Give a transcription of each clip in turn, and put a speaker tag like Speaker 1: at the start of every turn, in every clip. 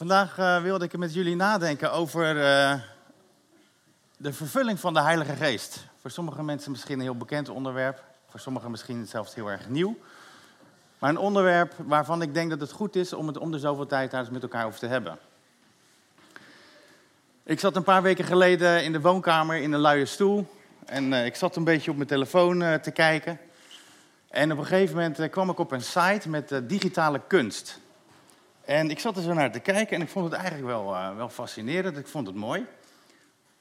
Speaker 1: Vandaag uh, wilde ik met jullie nadenken over uh, de vervulling van de Heilige Geest. Voor sommige mensen misschien een heel bekend onderwerp, voor sommigen misschien zelfs heel erg nieuw. Maar een onderwerp waarvan ik denk dat het goed is om het om de zoveel tijd daar eens met elkaar over te hebben. Ik zat een paar weken geleden in de woonkamer in een luie stoel. En uh, ik zat een beetje op mijn telefoon te kijken. En op een gegeven moment kwam ik op een site met digitale kunst. En ik zat er zo naar te kijken en ik vond het eigenlijk wel, uh, wel fascinerend. Ik vond het mooi.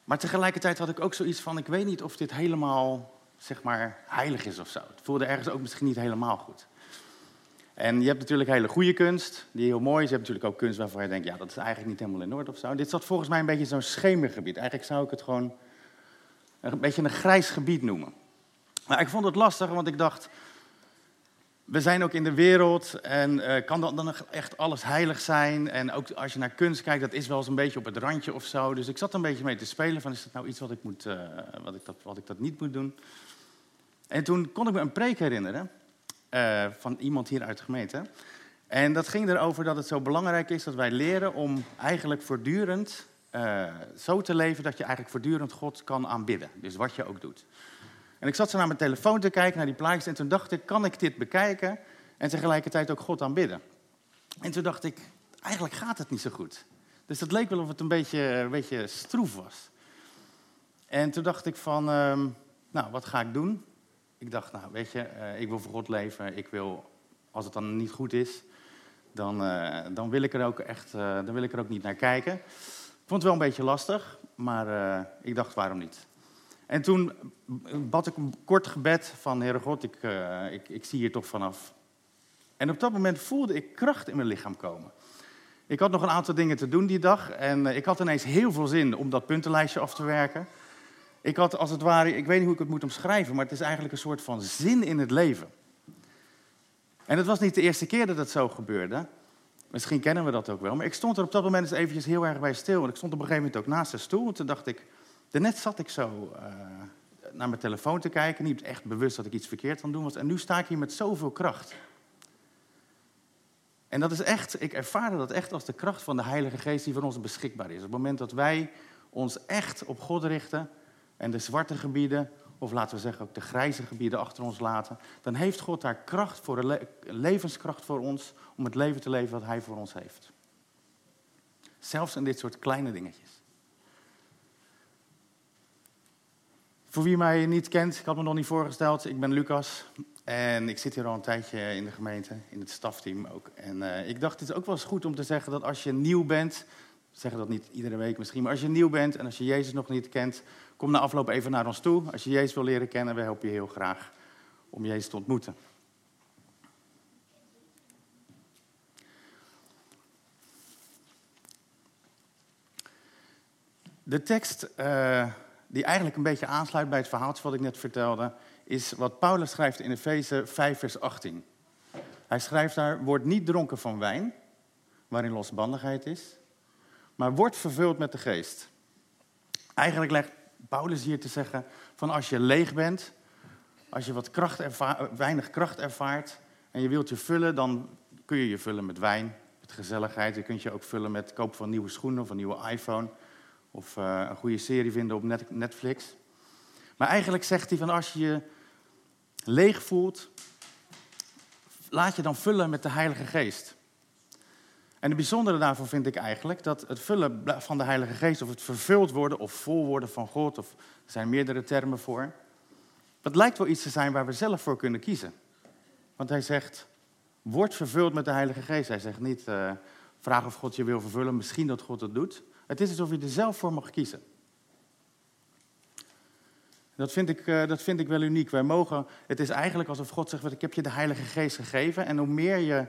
Speaker 1: Maar tegelijkertijd had ik ook zoiets van: ik weet niet of dit helemaal, zeg maar, heilig is of zo. Het voelde ergens ook misschien niet helemaal goed. En je hebt natuurlijk hele goede kunst, die heel mooi is. Je hebt natuurlijk ook kunst waarvan je denkt: ja, dat is eigenlijk niet helemaal in orde of zo. Dit zat volgens mij een beetje zo'n schemergebied. Eigenlijk zou ik het gewoon een beetje een grijs gebied noemen. Maar ik vond het lastig, want ik dacht we zijn ook in de wereld en uh, kan dan, echt alles heilig zijn? En ook als je naar kunst kijkt, dat is wel eens een beetje op het randje of zo. Dus ik zat een beetje mee te spelen van, is dat nou iets wat ik, moet, uh, wat ik, dat, wat ik dat niet moet doen? En toen kon ik me een preek herinneren uh, van iemand hier uit de gemeente. En dat ging erover dat het zo belangrijk is dat wij leren om eigenlijk voortdurend zo te leven dat je eigenlijk voortdurend God kan aanbidden. Dus wat je ook doet. En ik zat zo naar mijn telefoon te kijken, naar die plaatjes, en toen dacht ik, kan ik dit bekijken en tegelijkertijd ook God aanbidden? En toen dacht ik, eigenlijk gaat het niet zo goed. Dus het leek wel of het een beetje, een beetje stroef was. En toen dacht ik van, uh, nou, wat ga ik doen? Ik dacht, nou, weet je, uh, ik wil voor God leven. Ik wil, als het dan niet goed is, dan, uh, dan, wil, ik er ook echt, dan wil ik er ook niet naar kijken. Ik vond het wel een beetje lastig, maar ik dacht, waarom niet? En toen bad ik een kort gebed van, Heere God, ik, uh, ik, ik zie hier toch vanaf. En op dat moment voelde ik kracht in mijn lichaam komen. Ik had nog een aantal dingen te doen die dag en uh, ik had ineens heel veel zin om dat puntenlijstje af te werken. Ik had als het ware, ik weet niet hoe ik het moet omschrijven, maar het is eigenlijk een soort van zin in het leven. En het was niet de eerste keer dat het zo gebeurde. Misschien kennen we dat ook wel. Maar ik stond er op dat moment eens eventjes heel erg bij stil. En ik stond op een gegeven moment ook naast de stoel. En toen dacht ik, Daarnet zat ik zo uh, naar mijn telefoon te kijken, niet echt bewust dat ik iets verkeerd aan het doen was. En nu sta ik hier met zoveel kracht. En dat is echt, ik ervaar dat echt als de kracht van de Heilige Geest die voor ons beschikbaar is. Op het moment dat wij ons echt op God richten en de zwarte gebieden, of laten we zeggen ook de grijze gebieden achter ons laten, dan heeft God daar kracht voor, le levenskracht voor ons om het leven te leven wat Hij voor ons heeft. Zelfs in dit soort kleine dingetjes. Voor wie mij niet kent, ik had me nog niet voorgesteld, ik ben Lucas. En ik zit hier al een tijdje in de gemeente, in het stafteam ook. En uh, ik dacht, het is ook wel eens goed om te zeggen dat als je nieuw bent, zeggen dat niet iedere week misschien, maar als je nieuw bent en als je Jezus nog niet kent, kom na afloop even naar ons toe. Als je Jezus wil leren kennen, we helpen je heel graag om Jezus te ontmoeten. De tekst uh, die eigenlijk een beetje aansluit bij het verhaaltje wat ik net vertelde, is wat Paulus schrijft in Efeze 5, vers 18. Hij schrijft daar, word niet dronken van wijn, waarin losbandigheid is, maar word vervuld met de geest. Eigenlijk legt Paulus hier te zeggen van als je leeg bent, als je wat kracht weinig kracht ervaart en je wilt je vullen, dan kun je je vullen met wijn, met gezelligheid. Je kunt je ook vullen met koop van nieuwe schoenen of een nieuwe iPhone. Of uh, een goede serie vinden op Netflix. Maar eigenlijk zegt hij van als je je leeg voelt, laat je dan vullen met de Heilige Geest. En het bijzondere daarvan vind ik eigenlijk dat het vullen van de Heilige Geest, of het vervuld worden of vol worden van God, of er zijn meerdere termen voor, dat lijkt wel iets te zijn waar we zelf voor kunnen kiezen. Want hij zegt, word vervuld met de Heilige Geest. Hij zegt niet, uh, vraag of God je wil vervullen, misschien dat God het doet. Het is alsof je er zelf voor mag kiezen. Dat vind, ik, uh, dat vind ik wel uniek. Wij mogen, het is eigenlijk alsof God zegt, ik heb je de Heilige Geest gegeven. En hoe meer je,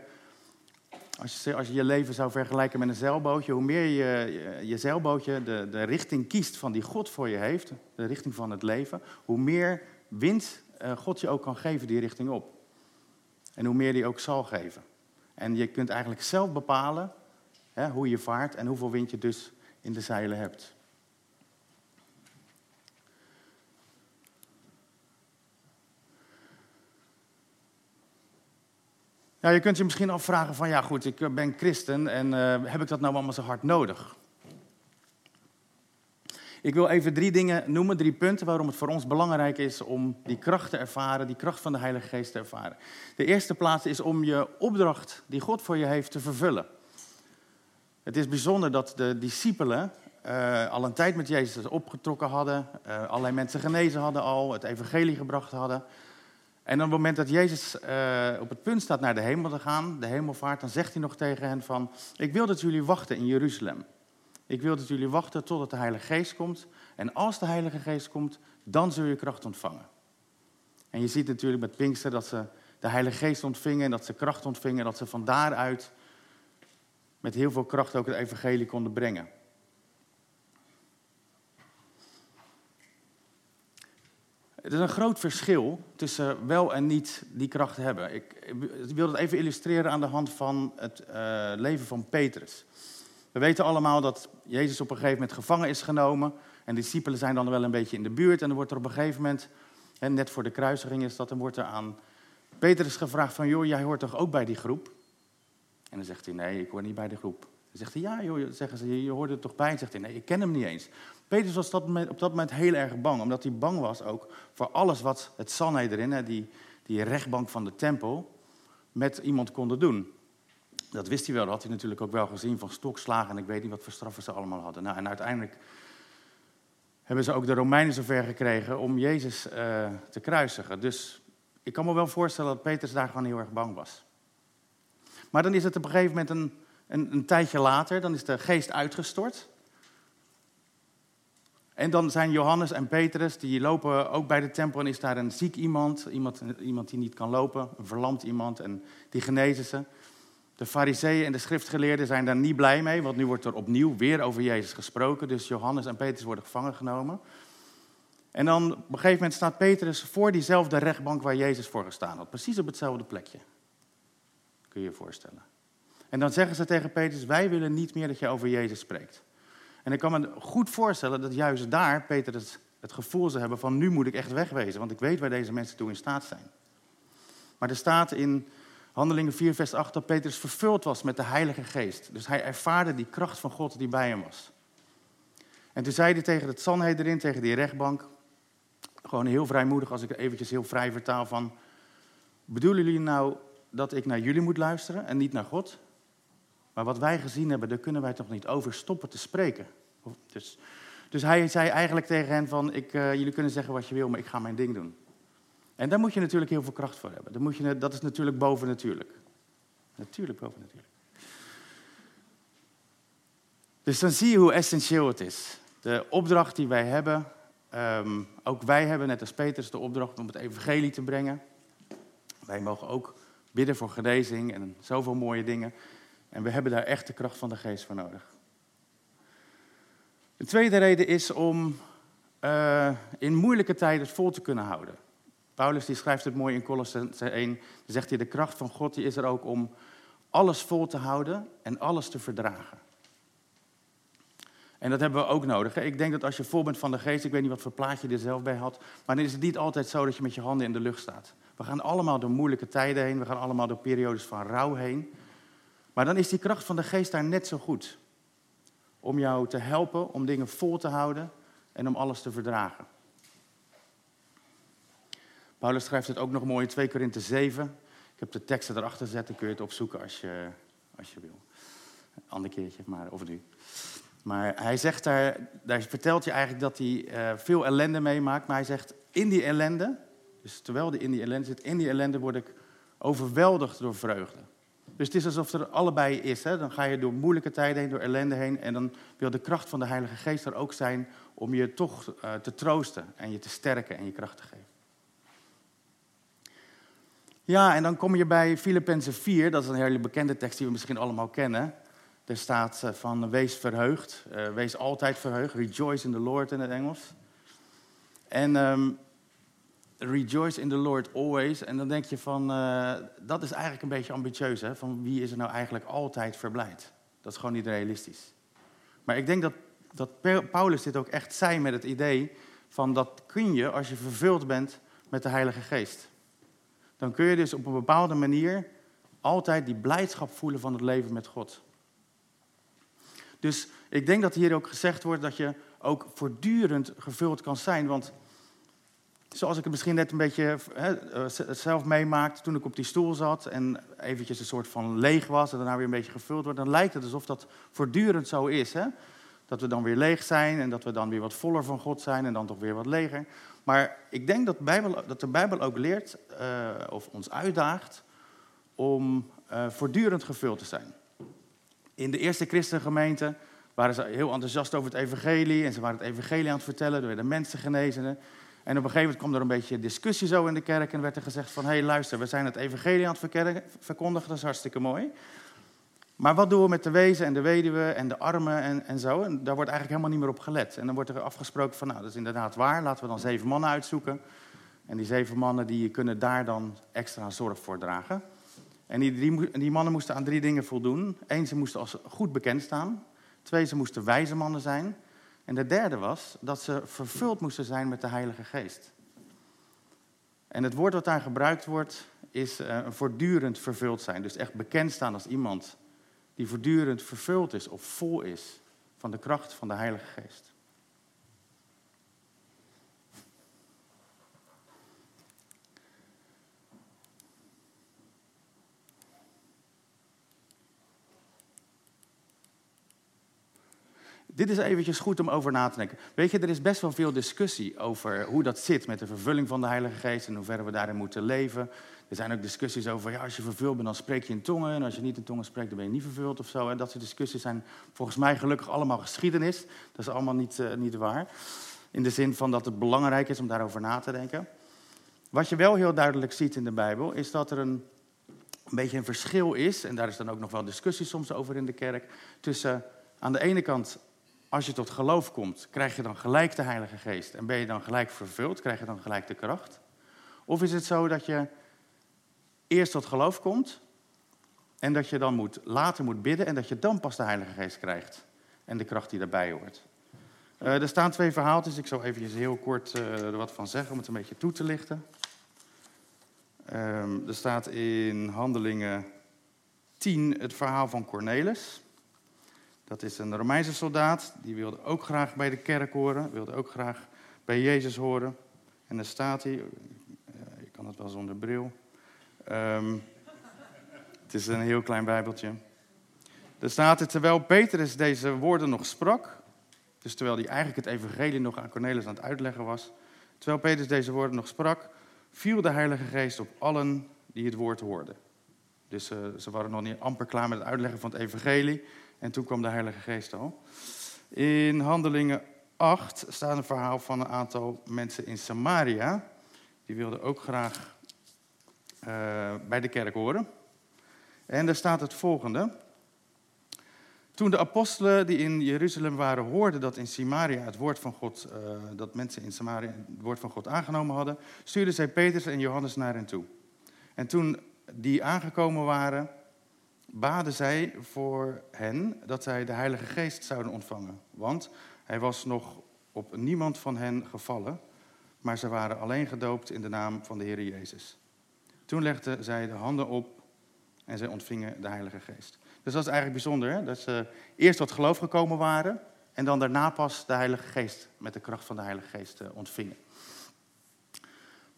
Speaker 1: als je, als je je leven zou vergelijken met een zeilbootje, hoe meer je je, je zeilbootje de, de richting kiest van die God voor je heeft, de richting van het leven, hoe meer wind uh, God je ook kan geven die richting op. En hoe meer die ook zal geven. En je kunt eigenlijk zelf bepalen hè, hoe je vaart en hoeveel wind je dus in de zeilen hebt. Ja, je kunt je misschien afvragen van, ja goed, ik ben christen en uh, heb ik dat nou allemaal zo hard nodig? Ik wil even drie dingen noemen, drie punten waarom het voor ons belangrijk is om die kracht te ervaren, die kracht van de Heilige Geest te ervaren. De eerste plaats is om je opdracht die God voor je heeft te vervullen. Het is bijzonder dat de discipelen uh, al een tijd met Jezus opgetrokken hadden, uh, allerlei mensen genezen hadden al, het evangelie gebracht hadden. En op het moment dat Jezus uh, op het punt staat naar de hemel te gaan, de hemelvaart, dan zegt hij nog tegen hen van, ik wil dat jullie wachten in Jeruzalem. Ik wil dat jullie wachten totdat de Heilige Geest komt. En als de Heilige Geest komt, dan zul je kracht ontvangen. En je ziet natuurlijk met Pinkster dat ze de Heilige Geest ontvingen en dat ze kracht ontvingen. En dat ze van daaruit met heel veel kracht ook het evangelie konden brengen. Het is een groot verschil tussen wel en niet die kracht hebben. Ik, wil dat even illustreren aan de hand van het uh, leven van Petrus. We weten allemaal dat Jezus op een gegeven moment gevangen is genomen. En de discipelen zijn dan wel een beetje in de buurt. En dan wordt er op een gegeven moment, net voor de kruisiging is dat, dan wordt er aan Petrus gevraagd van, joh, jij hoort toch ook bij die groep? En dan zegt hij, nee, ik hoor niet bij de groep. Dan zegt hij, ja, joh, zeggen ze, je hoort er toch bij? En zegt hij, nee, ik ken hem niet eens. Petrus was op dat moment heel erg bang, omdat hij bang was ook voor alles wat het Sanhedrin, die, die rechtbank van de tempel, met iemand konden doen. Dat wist hij wel, dat had hij natuurlijk ook wel gezien van stokslagen en ik weet niet wat voor straffen ze allemaal hadden. Nou, en uiteindelijk hebben ze ook de Romeinen zover gekregen om Jezus uh, te kruisigen. Dus ik kan me wel voorstellen dat Petrus daar gewoon heel erg bang was. Maar dan is het op een gegeven moment een, een, een tijdje later, dan is de geest uitgestort. En dan zijn Johannes en Petrus, die lopen ook bij de tempel en is daar een ziek iemand, iemand, iemand die niet kan lopen, een verlamd iemand en die genezen ze. De fariseeën en de schriftgeleerden zijn daar niet blij mee, want nu wordt er opnieuw weer over Jezus gesproken. Dus Johannes en Petrus worden gevangen genomen. En dan op een gegeven moment staat Petrus voor diezelfde rechtbank waar Jezus voor gestaan had. Precies op hetzelfde plekje. Kun je je voorstellen. En dan zeggen ze tegen Petrus, wij willen niet meer dat je over Jezus spreekt. En ik kan me goed voorstellen dat juist daar Petrus het gevoel zou hebben van, nu moet ik echt wegwezen, want ik weet waar deze mensen toe in staat zijn. Maar er staat in Handelingen 4, vers 8, dat Petrus vervuld was met de Heilige Geest. Dus hij ervaarde die kracht van God die bij hem was. En toen zei hij tegen het Sanhedrin, tegen die rechtbank, gewoon heel vrijmoedig, als ik eventjes heel vrij vertaal van, bedoelen jullie nou dat ik naar jullie moet luisteren en niet naar God? Maar wat wij gezien hebben, daar kunnen wij toch niet over stoppen te spreken. Dus, dus hij zei eigenlijk tegen hen van, ik, uh, jullie kunnen zeggen wat je wil, maar ik ga mijn ding doen. En daar moet je natuurlijk heel veel kracht voor hebben. Dat, moet je, dat is natuurlijk boven natuurlijk. Natuurlijk boven natuurlijk. Dus dan zie je hoe essentieel het is. De opdracht die wij hebben, um, ook wij hebben, net als Petrus, de opdracht om het evangelie te brengen. Wij mogen ook bidden voor genezing en zoveel mooie dingen. En we hebben daar echt de kracht van de geest voor nodig. De tweede reden is om uh, in moeilijke tijden vol te kunnen houden. Paulus die schrijft het mooi in Colossense 1. Dan zegt hij, de kracht van God die is er ook om alles vol te houden en alles te verdragen. En dat hebben we ook nodig. Hè? Ik denk dat als je vol bent van de geest, ik weet niet wat voor plaatje je er zelf bij had, maar dan is het niet altijd zo dat je met je handen in de lucht staat. We gaan allemaal door moeilijke tijden heen, we gaan allemaal door periodes van rouw heen. Maar dan is die kracht van de geest daar net zo goed. Om jou te helpen om dingen vol te houden en om alles te verdragen. Paulus schrijft het ook nog mooi in 2 Korinthe 7. Ik heb de teksten erachter gezet, dan kun je het opzoeken als je, als je wil. Een ander keertje, maar of nu. Maar hij zegt daar, daar vertelt je eigenlijk dat hij uh, veel ellende meemaakt. Maar hij zegt, in die ellende, dus terwijl hij in die ellende zit, in die ellende word ik overweldigd door vreugde. Dus het is alsof er allebei is. Hè? Dan ga je door moeilijke tijden heen, door ellende heen. En dan wil de kracht van de Heilige Geest er ook zijn om je toch uh, te troosten en je te sterken en je kracht te geven. Ja, en dan kom je bij Filippenzen 4, dat is een hele bekende tekst die we misschien allemaal kennen. Er staat eh, van wees verheugd, uh, wees altijd verheugd, rejoice in the Lord in het Engels. En um, rejoice in the Lord always. En dan denk je van, uh, dat is eigenlijk een beetje ambitieus, hè? Van wie is er nou eigenlijk altijd verblijd? Dat is gewoon niet realistisch. Maar ik denk dat, dat Paulus dit ook echt zei met het idee van dat kun je als je vervuld bent met de Heilige Geest dan kun je dus op een bepaalde manier altijd die blijdschap voelen van het leven met God. Dus ik denk dat hier ook gezegd wordt dat je ook voortdurend gevuld kan zijn. Want zoals ik het misschien net een beetje eh, zelf meemaakte toen ik op die stoel zat en eventjes een soort van leeg was en daarna weer een beetje gevuld wordt, dan lijkt het alsof dat voortdurend zo is. Hè? Dat we dan weer leeg zijn en dat we dan weer wat voller van God zijn en dan toch weer wat leger. Maar ik denk dat, Bijbel, dat de Bijbel ook leert uh, of ons uitdaagt om uh, voortdurend gevuld te zijn. In de eerste christengemeente waren ze heel enthousiast over het evangelie en ze waren het evangelie aan het vertellen, er werden mensen genezen. En op een gegeven moment kwam er een beetje discussie zo in de kerk en werd er gezegd van, hé hey, luister, we zijn het evangelie aan het verkondigen, dat is hartstikke mooi. Maar wat doen we met de wezen en de weduwe en de armen en, en zo? En daar wordt eigenlijk helemaal niet meer op gelet. En dan wordt er afgesproken van, nou, dat is inderdaad waar. Laten we dan zeven mannen uitzoeken. En die zeven mannen die kunnen daar dan extra zorg voor dragen. En die, die, die mannen moesten aan drie dingen voldoen. Eén, ze moesten als goed bekend staan. Twee, ze moesten wijze mannen zijn. En de derde was dat ze vervuld moesten zijn met de Heilige Geest. En het woord wat daar gebruikt wordt, is uh, voortdurend vervuld zijn. Dus echt bekend staan als iemand die voortdurend vervuld is of vol is van de kracht van de Heilige Geest. Dit is eventjes goed om over na te denken. Weet je, er is best wel veel discussie over hoe dat zit met de vervulling van de Heilige Geest en hoe ver we daarin moeten leven. Er zijn ook discussies over, ja, als je vervuld bent, dan spreek je in tongen. En als je niet in tongen spreekt, dan ben je niet vervuld of zo. En dat soort discussies zijn volgens mij gelukkig allemaal geschiedenis. Dat is allemaal niet, uh, niet waar. In de zin van dat het belangrijk is om daarover na te denken. Wat je wel heel duidelijk ziet in de Bijbel, is dat er een, een beetje een verschil is. En daar is dan ook nog wel discussie soms over in de kerk. Tussen aan de ene kant als je tot geloof komt, krijg je dan gelijk de Heilige Geest en ben je dan gelijk vervuld, krijg je dan gelijk de kracht? Of is het zo dat je eerst tot geloof komt en dat je dan moet, later moet bidden en dat je dan pas de Heilige Geest krijgt en de kracht die daarbij hoort? Uh, er staan twee verhaaltjes, ik zal even heel kort er wat van zeggen om het een beetje toe te lichten. Um, er staat in Handelingen 10 het verhaal van Cornelis. Dat is een Romeinse soldaat, die wilde ook graag bij de kerk horen, wilde ook graag bij Jezus horen. En dan staat hij, je kan het wel zonder bril. Um, het is een heel klein bijbeltje. Er staat er, terwijl Petrus deze woorden nog sprak, dus terwijl hij eigenlijk het evangelie nog aan Cornelis aan het uitleggen was, terwijl Petrus deze woorden nog sprak, viel de Heilige Geest op allen die het woord hoorden. Dus uh, ze waren nog niet amper klaar met het uitleggen van het evangelie. En toen kwam de Heilige Geest al. In Handelingen 8 staat een verhaal van een aantal mensen in Samaria. Die wilden ook graag uh, bij de kerk horen. En daar staat het volgende. Toen de apostelen die in Jeruzalem waren hoorden dat in Samaria het woord van God, uh, dat mensen in Samaria het woord van God aangenomen hadden, stuurden zij Petrus en Johannes naar hen toe. En toen die aangekomen waren, baden zij voor hen dat zij de Heilige Geest zouden ontvangen. Want hij was nog op niemand van hen gevallen, maar ze waren alleen gedoopt in de naam van de Heer Jezus. Toen legden zij de handen op en zij ontvingen de Heilige Geest. Dus dat is eigenlijk bijzonder, dat ze eerst tot geloof gekomen waren en dan daarna pas de Heilige Geest met de kracht van de Heilige Geest eh, ontvingen.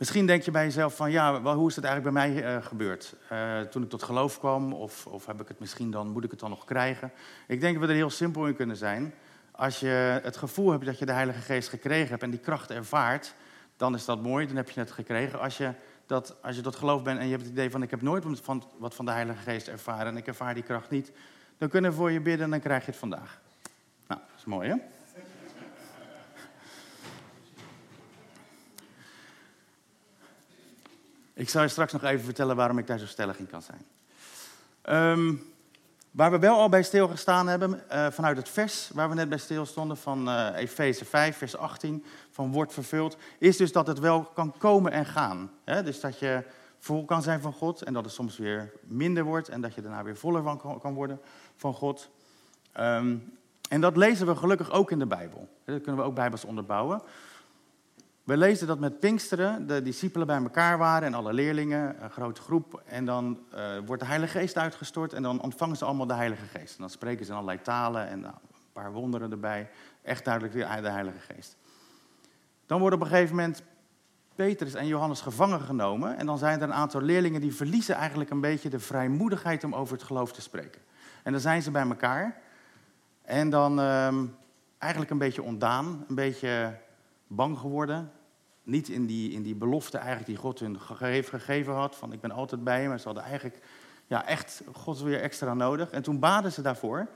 Speaker 1: Misschien denk je bij jezelf van, ja, hoe is het eigenlijk bij mij uh, gebeurd? Uh, toen ik tot geloof kwam, of, of heb ik het misschien dan, moet ik het dan nog krijgen? Ik denk dat we er heel simpel in kunnen zijn. Als je het gevoel hebt dat je de Heilige Geest gekregen hebt en die kracht ervaart, dan is dat mooi, dan heb je het gekregen. Als je, dat, als je tot geloof bent en je hebt het idee van, ik heb nooit van, wat van de Heilige Geest ervaren en ik ervaar die kracht niet, dan kunnen we voor je bidden en dan krijg je het vandaag. Nou, dat is mooi hè? Ik zal je straks nog even vertellen waarom ik daar zo stellig in kan zijn. Um, waar we wel al bij stilgestaan hebben, uh, vanuit het vers waar we net bij stilstonden, van uh, Efeze 5, vers 18, van wordt vervuld, is dus dat het wel kan komen en gaan. Hè? Dus dat je vol kan zijn van God en dat het soms weer minder wordt en dat je daarna weer voller van kan worden van God. Um, en dat lezen we gelukkig ook in de Bijbel. Dat kunnen we ook bijbels onderbouwen. We lezen dat met Pinksteren de discipelen bij elkaar waren en alle leerlingen, een grote groep. En dan uh, wordt de Heilige Geest uitgestort en dan ontvangen ze allemaal de Heilige Geest. En dan spreken ze in allerlei talen en nou, een paar wonderen erbij. Echt duidelijk de Heilige Geest. Dan worden op een gegeven moment Petrus en Johannes gevangen genomen. En dan zijn er een aantal leerlingen die verliezen eigenlijk een beetje de vrijmoedigheid om over het geloof te spreken. En dan zijn ze bij elkaar. En dan uh, eigenlijk een beetje ontdaan, een beetje bang geworden. Niet in die, in die belofte eigenlijk die God hun gegeven, had, van ik ben altijd bij je. Maar ze hadden eigenlijk ja, echt God weer extra nodig. En toen baden ze daarvoor.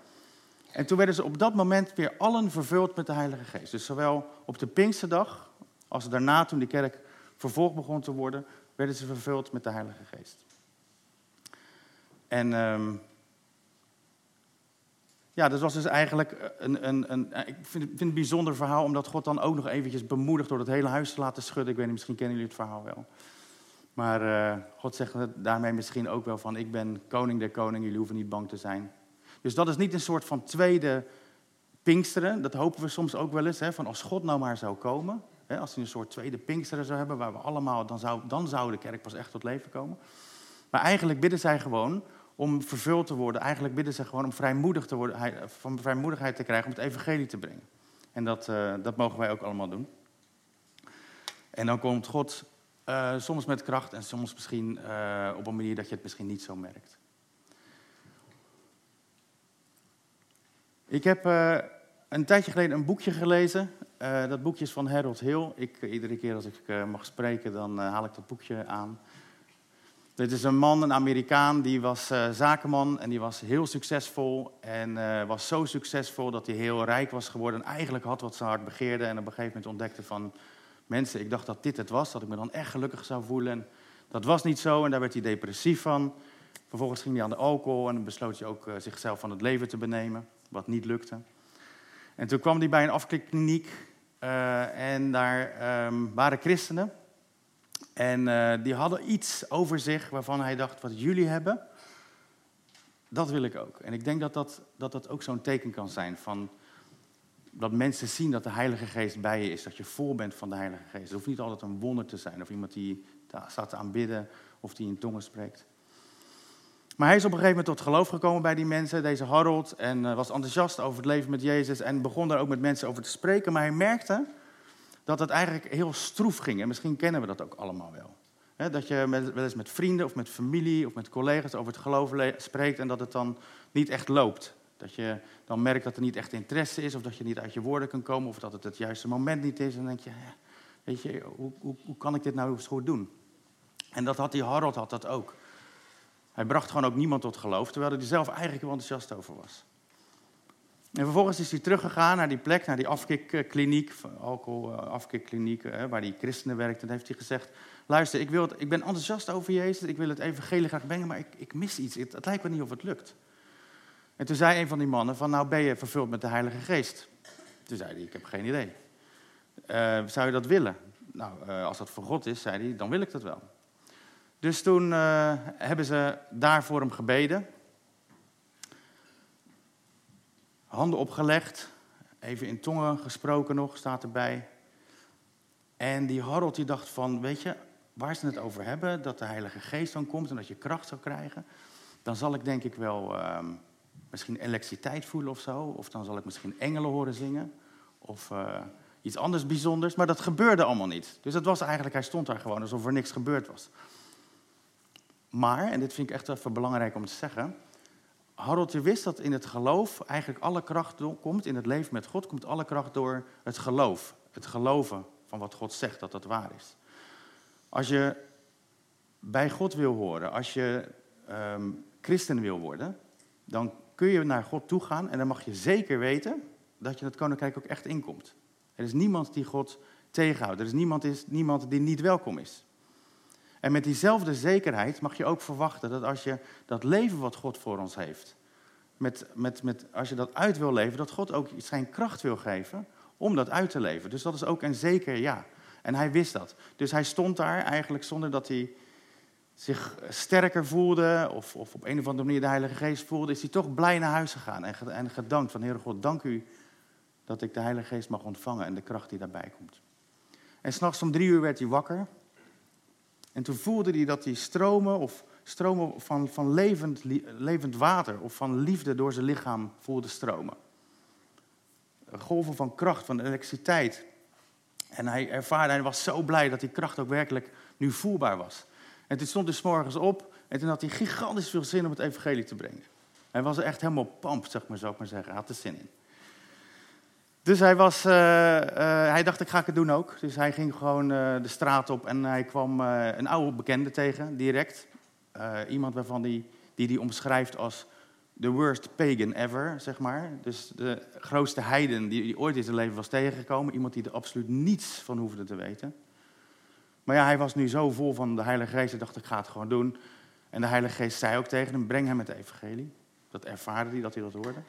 Speaker 1: En toen werden ze op dat moment weer allen vervuld met de Heilige Geest. Dus zowel op de Pinksterdag als daarna, toen de kerk vervolgd begon te worden, werden ze vervuld met de Heilige Geest. En um, ja, dat was dus eigenlijk een, een, een ik vind, vind het een bijzonder verhaal, omdat God dan ook nog eventjes bemoedigt door het hele huis te laten schudden. Ik weet niet, misschien kennen jullie het verhaal wel. Maar uh, God zegt daarmee misschien ook wel van, ik ben koning der koningen, jullie hoeven niet bang te zijn. Dus dat is niet een soort van tweede Pinksteren. Dat hopen we soms ook wel eens. Hè, van als God nou maar zou komen. Hè, als hij een soort tweede Pinksteren zou hebben. Waar we allemaal, dan zou, dan zou de kerk pas echt tot leven komen. Maar eigenlijk bidden zij gewoon om vervuld te worden. Eigenlijk bidden ze gewoon om vrijmoedig te worden, van vrijmoedigheid te krijgen om het evangelie te brengen. En dat, uh, dat mogen wij ook allemaal doen. En dan komt God uh, soms met kracht en soms misschien uh, op een manier dat je het misschien niet zo merkt. Ik heb een tijdje geleden een boekje gelezen. Dat boekje is van Harold Hill. Ik, iedere keer als ik mag spreken, dan haal ik dat boekje aan. Dit is een man, een Amerikaan, die was zakenman en die was heel succesvol. En was zo succesvol dat hij heel rijk was geworden en eigenlijk had wat zijn hart begeerde. En op een gegeven moment ontdekte van mensen, ik dacht dat dit het was, dat ik me dan echt gelukkig zou voelen. En dat was niet zo en daar werd hij depressief van. Vervolgens ging hij aan de alcohol en besloot hij ook zichzelf van het leven te benemen wat niet lukte. En toen kwam hij bij een afklikkliniek en daar um, waren christenen. En uh, die hadden iets over zich waarvan hij dacht, wat jullie hebben, dat wil ik ook. En ik denk dat dat, dat, dat ook zo'n teken kan zijn van dat mensen zien dat de Heilige Geest bij je is, dat je vol bent van de Heilige Geest. Het hoeft niet altijd een wonder te zijn, of iemand die staat te aanbidden, of die in tongen spreekt. Maar hij is op een gegeven moment tot geloof gekomen bij die mensen, deze Harold, en uh, was enthousiast over het leven met Jezus en begon daar ook met mensen over te spreken. Maar hij merkte dat het eigenlijk heel stroef ging. En misschien kennen we dat ook allemaal wel. Dat je met, wel eens met vrienden of met familie of met collega's over het geloof spreekt en dat het dan niet echt loopt. Dat je dan merkt dat er niet echt interesse is of dat je niet uit je woorden kan komen of dat het het juiste moment niet is. En dan denk je, weet je, hoe, hoe, hoe kan ik dit nou eens goed doen? En dat had die Harold had dat ook. Hij bracht gewoon ook niemand tot geloof, terwijl hij er zelf eigenlijk heel enthousiast over was. En vervolgens is hij teruggegaan naar die plek, naar die afkikkliniek, alcoholafkikkliniek, waar die christenen werkten. En heeft hij gezegd, luister, ik, wil het, ik ben enthousiast over Jezus, ik wil het evangelie graag brengen, maar ik, ik mis iets. Het, lijkt me niet of het lukt. En toen zei een van die mannen van, nou ben je vervuld met de Heilige Geest? Toen zei hij, ik heb geen idee. Uh, zou je dat willen? Nou, als dat voor God is, zei hij, dan wil ik dat wel. Dus toen hebben ze daar voor hem gebeden. Handen opgelegd, even in tongen gesproken nog, staat erbij. En die Harold die dacht van, weet je, waar ze het over hebben, dat de Heilige Geest dan komt en dat je kracht zou krijgen, dan zal ik denk ik wel uh, misschien elektriciteit voelen of zo, of dan zal ik misschien engelen horen zingen, of uh, iets anders bijzonders. Maar dat gebeurde allemaal niet. Dus het was eigenlijk, hij stond daar gewoon alsof er niks gebeurd was. Maar, en dit vind ik echt even belangrijk om te zeggen. Harold, je wist dat in het geloof eigenlijk alle kracht komt, in het leven met God, komt alle kracht door het geloof. Het geloven van wat God zegt, dat dat waar is. Als je bij God wil horen, als je um, christen wil worden, dan kun je naar God toe gaan en dan mag je zeker weten dat je het koninkrijk ook echt inkomt. Er is niemand die God tegenhoudt. Er is niemand, is, niemand die niet welkom is. En met diezelfde zekerheid mag je ook verwachten dat als je dat leven wat God voor ons heeft, met, met, met, als je dat uit wil leven, dat God ook zijn kracht wil geven om dat uit te leven. Dus dat is ook een zeker ja. En hij wist dat. Dus hij stond daar eigenlijk zonder dat hij zich sterker voelde of, of op een of andere manier de Heilige Geest voelde, is hij toch blij naar huis gegaan en, en gedankt van Heere God, dank u dat ik de Heilige Geest mag ontvangen en de kracht die daarbij komt. En s'nachts om drie uur werd hij wakker. En toen voelde hij dat die stromen, of stromen van, van levend, levend water of van liefde door zijn lichaam voelde stromen. Golven van kracht, van elektriciteit. En hij ervaarde, hij was zo blij dat die kracht ook werkelijk nu voelbaar was. En toen stond hij s morgens op en toen had hij gigantisch veel zin om het evangelie te brengen. Hij was er echt helemaal pamp, zeg maar, zou ik maar zeggen. Hij had er zin in. Dus hij, was, uh, uh, hij dacht, ik ga het doen ook. Dus hij ging gewoon uh, de straat op en hij kwam een oude bekende tegen, direct. iemand waarvan die, die die omschrijft als the worst pagan ever, zeg maar. Dus de grootste heiden die, die ooit in zijn leven was tegengekomen. Iemand die er absoluut niets van hoefde te weten. Maar ja, hij was nu zo vol van de Heilige Geest, hij dacht, ik ga het gewoon doen. En de Heilige Geest zei ook tegen hem, breng hem het evangelie. Dat ervaarde hij, dat hij dat hoorde.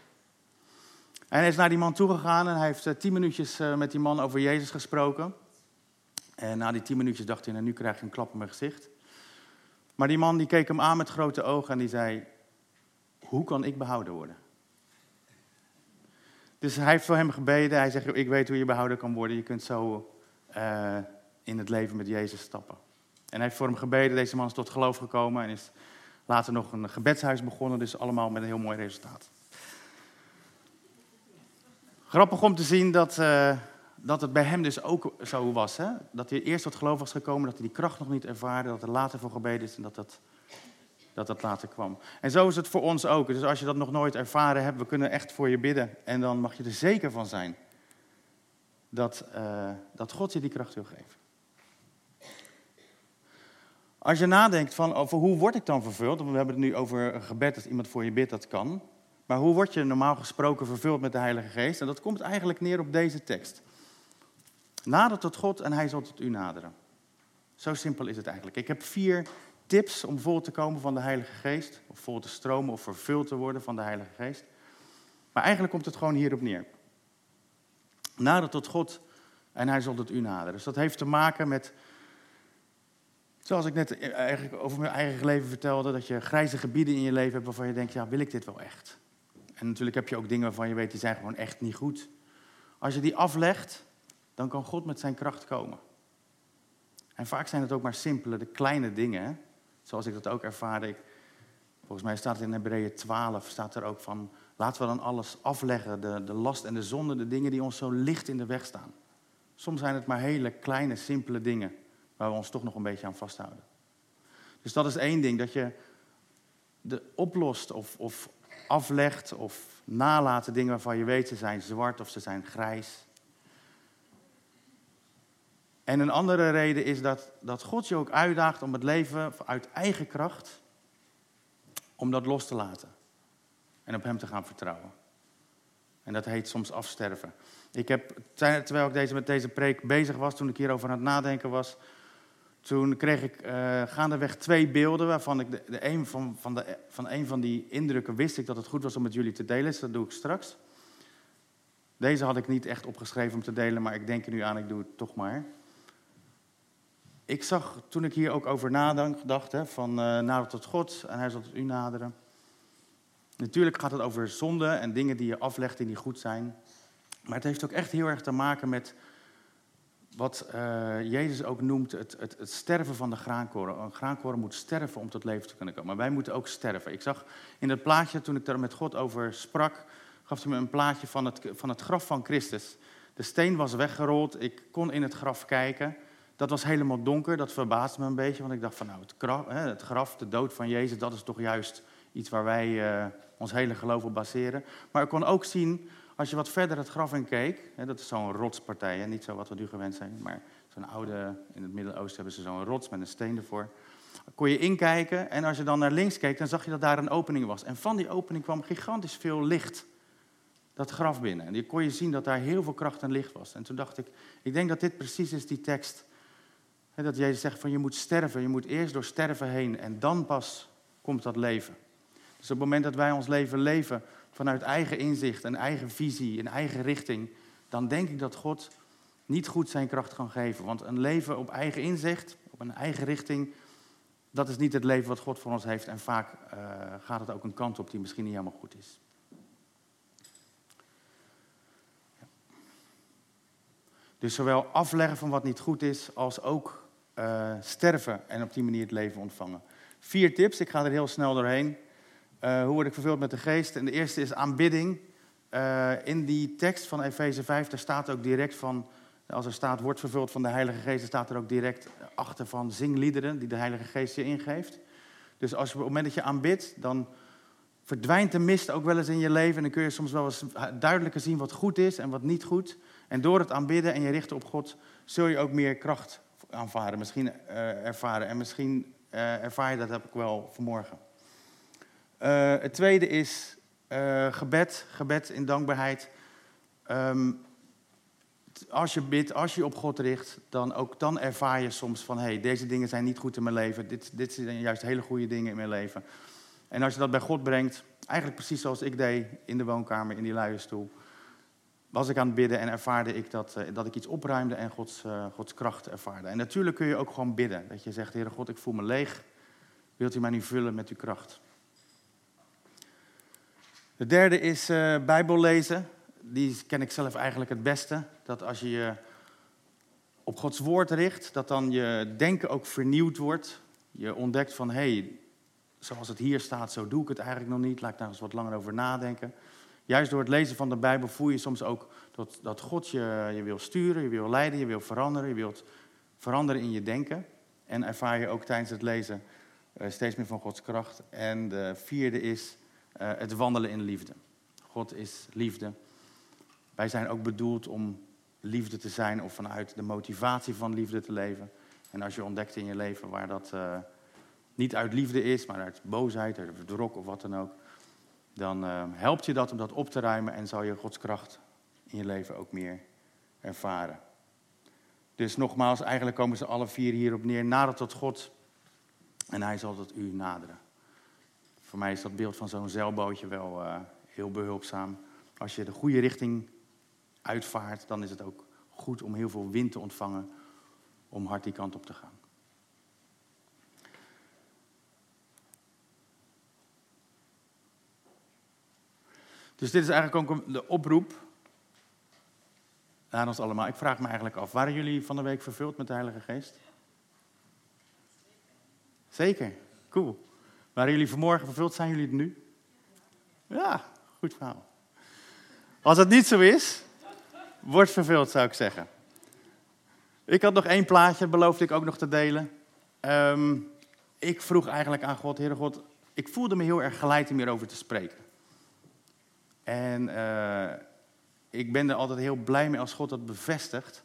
Speaker 1: En hij is naar die man toegegaan en hij heeft eh, tien minuutjes eh, met die man over Jezus gesproken. En na die tien minuutjes dacht hij, nou, nu krijg je een klap in mijn gezicht. Maar die man die keek hem aan met grote ogen en die zei, hoe kan ik behouden worden? Dus hij heeft voor hem gebeden. Hij zegt, ik weet hoe je behouden kan worden. Je kunt zo uh, in het leven met Jezus stappen. En hij heeft voor hem gebeden. Deze man is tot geloof gekomen en is later nog een gebedshuis begonnen. Dus allemaal met een heel mooi resultaat. Grappig om te zien dat, uh, dat het bij hem dus ook zo was. Hè? Dat hij eerst tot geloof was gekomen, dat hij die kracht nog niet ervaarde, dat er later voor gebeden is en dat dat, dat dat later kwam. En zo is het voor ons ook. Dus als je dat nog nooit ervaren hebt, we kunnen echt voor je bidden. En dan mag je er zeker van zijn dat, uh, dat God je die kracht wil geven. Als je nadenkt van over hoe word ik dan vervuld, we hebben het nu over gebed dat iemand voor je bidt, dat kan. Maar hoe word je normaal gesproken vervuld met de Heilige Geest? En dat komt eigenlijk neer op deze tekst. Nader tot God en hij zal tot u naderen. Zo simpel is het eigenlijk. Ik heb vier tips om vol te komen van de Heilige Geest. Of vol te stromen of vervuld te worden van de Heilige Geest. Maar eigenlijk komt het gewoon hierop neer. Nader tot God en hij zal tot u naderen. Dus dat heeft te maken met Zoals ik net eigenlijk over mijn eigen leven vertelde, dat je grijze gebieden in je leven hebt waarvan je denkt, ja, wil ik dit wel echt? En natuurlijk heb je ook dingen waarvan je weet, die zijn gewoon echt niet goed. Als je die aflegt, dan kan God met zijn kracht komen. En vaak zijn het ook maar simpele, de kleine dingen. Zoals ik dat ook ervaarde. Ik, volgens mij staat in Hebreeën 12, staat er ook van... laten we dan alles afleggen, de, de last en de zonde, de dingen die ons zo licht in de weg staan. Soms zijn het maar hele kleine, simpele dingen waar we ons toch nog een beetje aan vasthouden. Dus dat is één ding, dat je de oplost of, of aflegt of nalaten dingen waarvan je weet ze zijn zwart of ze zijn grijs. En een andere reden is dat, dat God je ook uitdaagt om het leven uit eigen kracht, om dat los te laten. En op Hem te gaan vertrouwen. En dat heet soms afsterven. Ik heb, terwijl ik deze, met deze preek bezig was, toen ik hierover aan het nadenken was, toen kreeg ik uh, gaandeweg twee beelden, waarvan ik de, de een van, van, de, van een van die indrukken wist ik dat het goed was om met jullie te delen. Dus dat doe ik straks. Deze had ik niet echt opgeschreven om te delen, maar ik denk er nu aan, ik doe het toch maar. Ik zag, toen ik hier ook over nadacht, hè, van uh, nader tot God en hij zal tot u naderen. Natuurlijk gaat het over zonde en dingen die je aflegt die niet goed zijn. Maar het heeft ook echt heel erg te maken met wat uh, Jezus ook noemt het, het, het, sterven van de graankoren. Een graankoren moet sterven om tot leven te kunnen komen. Maar wij moeten ook sterven. Ik zag in het plaatje, toen ik daar met God over sprak, gaf hij me een plaatje van het, van het graf van Christus. De steen was weggerold, ik kon in het graf kijken. Dat was helemaal donker, dat verbaasde me een beetje. Want ik dacht van nou, het graf, het graf de dood van Jezus, dat is toch juist iets waar wij uh, ons hele geloof op baseren. Maar ik kon ook zien als je wat verder het graf in keek, hè, dat is zo'n rotspartij, hè, niet zo wat we nu gewend zijn, maar zo'n oude, in het Midden-Oosten hebben ze zo'n rots met een steen ervoor. Kon je inkijken en als je dan naar links keek, dan zag je dat daar een opening was. En van die opening kwam gigantisch veel licht dat graf binnen. En die kon je zien dat daar heel veel kracht en licht was. En toen dacht ik, ik denk dat dit precies is die tekst. Hè, dat Jezus zegt van je moet sterven, je moet eerst door sterven heen en dan pas komt dat leven. Dus op het moment dat wij ons leven leven vanuit eigen inzicht en eigen visie, een eigen richting, dan denk ik dat God niet goed zijn kracht kan geven. Want een leven op eigen inzicht, op een eigen richting, dat is niet het leven wat God voor ons heeft. En vaak uh, gaat het ook een kant op die misschien niet helemaal goed is. Dus zowel afleggen van wat niet goed is, als ook uh, sterven en op die manier het leven ontvangen. Vier tips, ik ga er heel snel doorheen. Uh, hoe word ik vervuld met de geest? En de eerste is aanbidding. Uh, in die tekst van Efeze 5, daar staat ook direct van, als er staat, wordt vervuld van de Heilige Geest, dan staat er ook direct achter van zingliederen die de Heilige Geest je ingeeft. Dus als op het moment dat je aanbidt, dan verdwijnt de mist ook wel eens in je leven. En dan kun je soms wel eens duidelijker zien wat goed is en wat niet goed. En door het aanbidden en je richten op God, zul je ook meer kracht aanvaren, misschien uh, ervaren. En misschien ervaar je dat, heb ik wel vanmorgen. Uh, het tweede is gebed, gebed in dankbaarheid. Um, als je bidt, als je op God richt, dan ook dan ervaar je soms van... hé, hey, deze dingen zijn niet goed in mijn leven. Dit, dit zijn juist hele goede dingen in mijn leven. En als je dat bij God brengt, eigenlijk precies zoals ik deed in de woonkamer, in die luie stoel... was ik aan het bidden en ervaarde ik dat, uh, dat ik iets opruimde en Gods, Gods kracht ervaarde. En natuurlijk kun je ook gewoon bidden. Dat je zegt, Heere God, ik voel me leeg. Wilt u mij nu vullen met uw kracht? De derde is uh, Bijbel lezen die ken ik zelf eigenlijk het beste. Dat als je je op Gods woord richt, dat dan je denken ook vernieuwd wordt. Je ontdekt van, hé, hey, zoals het hier staat, zo doe ik het eigenlijk nog niet. Laat ik daar eens wat langer over nadenken. Juist door het lezen van de Bijbel voel je soms ook dat, dat God je, je wil sturen, je wil leiden, je wil veranderen, je wilt veranderen in je denken. En ervaar je ook tijdens het lezen uh, steeds meer van Gods kracht. En de vierde is het wandelen in liefde. God is liefde. Wij zijn ook bedoeld om liefde te zijn of vanuit de motivatie van liefde te leven. En als je ontdekt in je leven waar dat uh, niet uit liefde is, maar uit boosheid, uit verdrok of wat dan ook, dan uh, helpt je dat om dat op te ruimen en zal je Gods kracht in je leven ook meer ervaren. Dus nogmaals, eigenlijk komen ze alle vier hierop neer. Nader tot God en hij zal tot u naderen. Voor mij is dat beeld van zo'n zeilbootje wel uh, heel behulpzaam. Als je de goede richting uitvaart, dan is het ook goed om heel veel wind te ontvangen om hard die kant op te gaan. Dus dit is eigenlijk ook de oproep aan ons allemaal. Ik vraag me eigenlijk af, waren jullie van de week vervuld met de Heilige Geest? Zeker, cool. Waren jullie vanmorgen vervuld? Zijn jullie het nu? Ja, goed verhaal. Als het niet zo is, wordt vervuld, zou ik zeggen. Ik had nog één plaatje, beloofde ik ook nog te delen. Um, ik vroeg eigenlijk aan God, Heere God, ik voelde me heel erg geleid om hierover te spreken. En uh, ik ben er altijd heel blij mee als God dat bevestigt.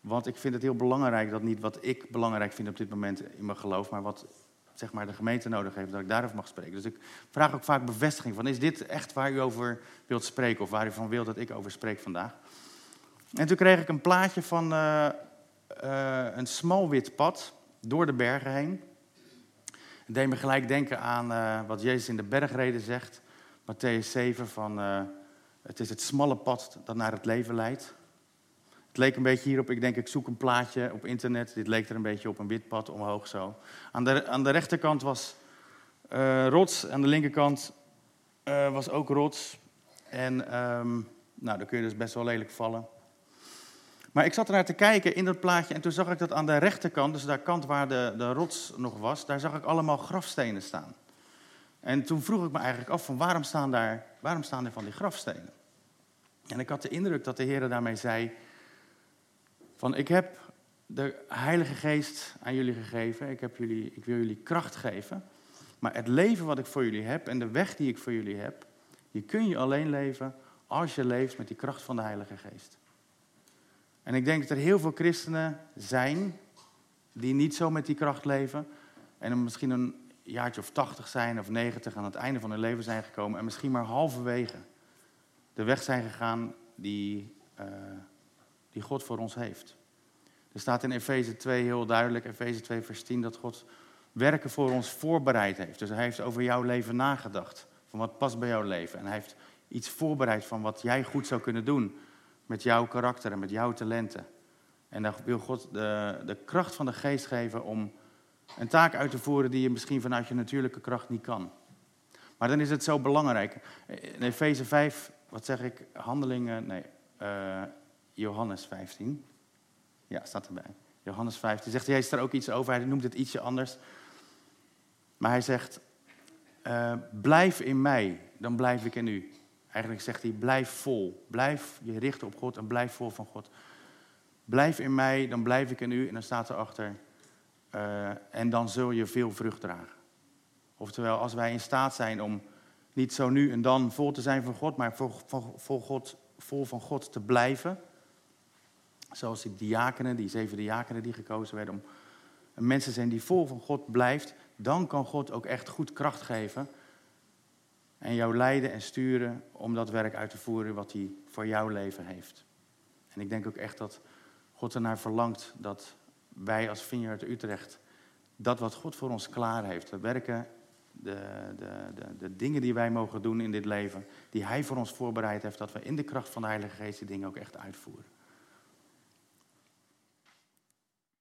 Speaker 1: Want ik vind het heel belangrijk dat niet wat ik belangrijk vind op dit moment in mijn geloof, maar wat zeg maar, de gemeente nodig heeft, dat ik daarover mag spreken. Dus ik vraag ook vaak bevestiging van, is dit echt waar u over wilt spreken of waar u van wilt dat ik over spreek vandaag? En toen kreeg ik een plaatje van uh, uh, een smal wit pad door de bergen heen. Het deed me gelijk denken aan uh, wat Jezus in de bergreden zegt. Matthäus 7 van het is het smalle pad dat naar het leven leidt. Het leek een beetje hierop, ik denk ik zoek een plaatje op internet. Dit leek er een beetje op een wit pad omhoog zo. Aan de, aan de rechterkant was rots, aan de linkerkant was ook rots. En um, nou, dan kun je dus best wel lelijk vallen. Maar ik zat ernaar te kijken in dat plaatje en toen zag ik dat aan de rechterkant, dus daar kant waar de, de rots nog was, daar zag ik allemaal grafstenen staan. En toen vroeg ik me eigenlijk af van waarom staan, daar, waarom staan er van die grafstenen? En ik had de indruk dat de Heer daarmee zei van ik heb de Heilige Geest aan jullie gegeven, ik, heb jullie, ik wil jullie kracht geven, maar het leven wat ik voor jullie heb en de weg die ik voor jullie heb, die kun je alleen leven als je leeft met die kracht van de Heilige Geest. En ik denk dat er heel veel christenen zijn die niet zo met die kracht leven. En misschien een jaartje of tachtig zijn of negentig aan het einde van hun leven zijn gekomen. En misschien maar halverwege de weg zijn gegaan die, uh, die God voor ons heeft. Er staat in Efeze 2 heel duidelijk, Efeze 2 vers 10, dat God werken voor ons voorbereid heeft. Dus hij heeft over jouw leven nagedacht. Van wat past bij jouw leven. En hij heeft iets voorbereid van wat jij goed zou kunnen doen met jouw karakter en met jouw talenten. En dan wil God de, de kracht van de geest geven om een taak uit te voeren die je misschien vanuit je natuurlijke kracht niet kan. Maar dan is het zo belangrijk. In Efeze 5, wat zeg ik, handelingen, nee, uh, Johannes 15. Ja, staat erbij. Johannes 15. Zegt hij, is er ook iets over. Hij noemt het ietsje anders. Maar hij zegt, uh, blijf in mij, dan blijf ik in u. Eigenlijk zegt hij, blijf vol. Blijf je richten op God en blijf vol van God. Blijf in mij, dan blijf ik in u. En dan staat erachter, uh, en dan zul je veel vrucht dragen. Oftewel, als wij in staat zijn om niet zo nu en dan vol te zijn van God, maar vol, vol, God, vol van God te blijven. Zoals die diakenen, die zeven diakenen die gekozen werden om mensen zijn die vol van God blijft, dan kan God ook echt goed kracht geven en jou leiden en sturen om dat werk uit te voeren wat hij voor jouw leven heeft. En ik denk ook echt dat God ernaar verlangt dat wij als Vineyard Utrecht dat wat God voor ons klaar heeft, we werken, de, de, de, de, dingen die wij mogen doen in dit leven, die Hij voor ons voorbereid heeft, dat we in de kracht van de Heilige Geest die dingen ook echt uitvoeren.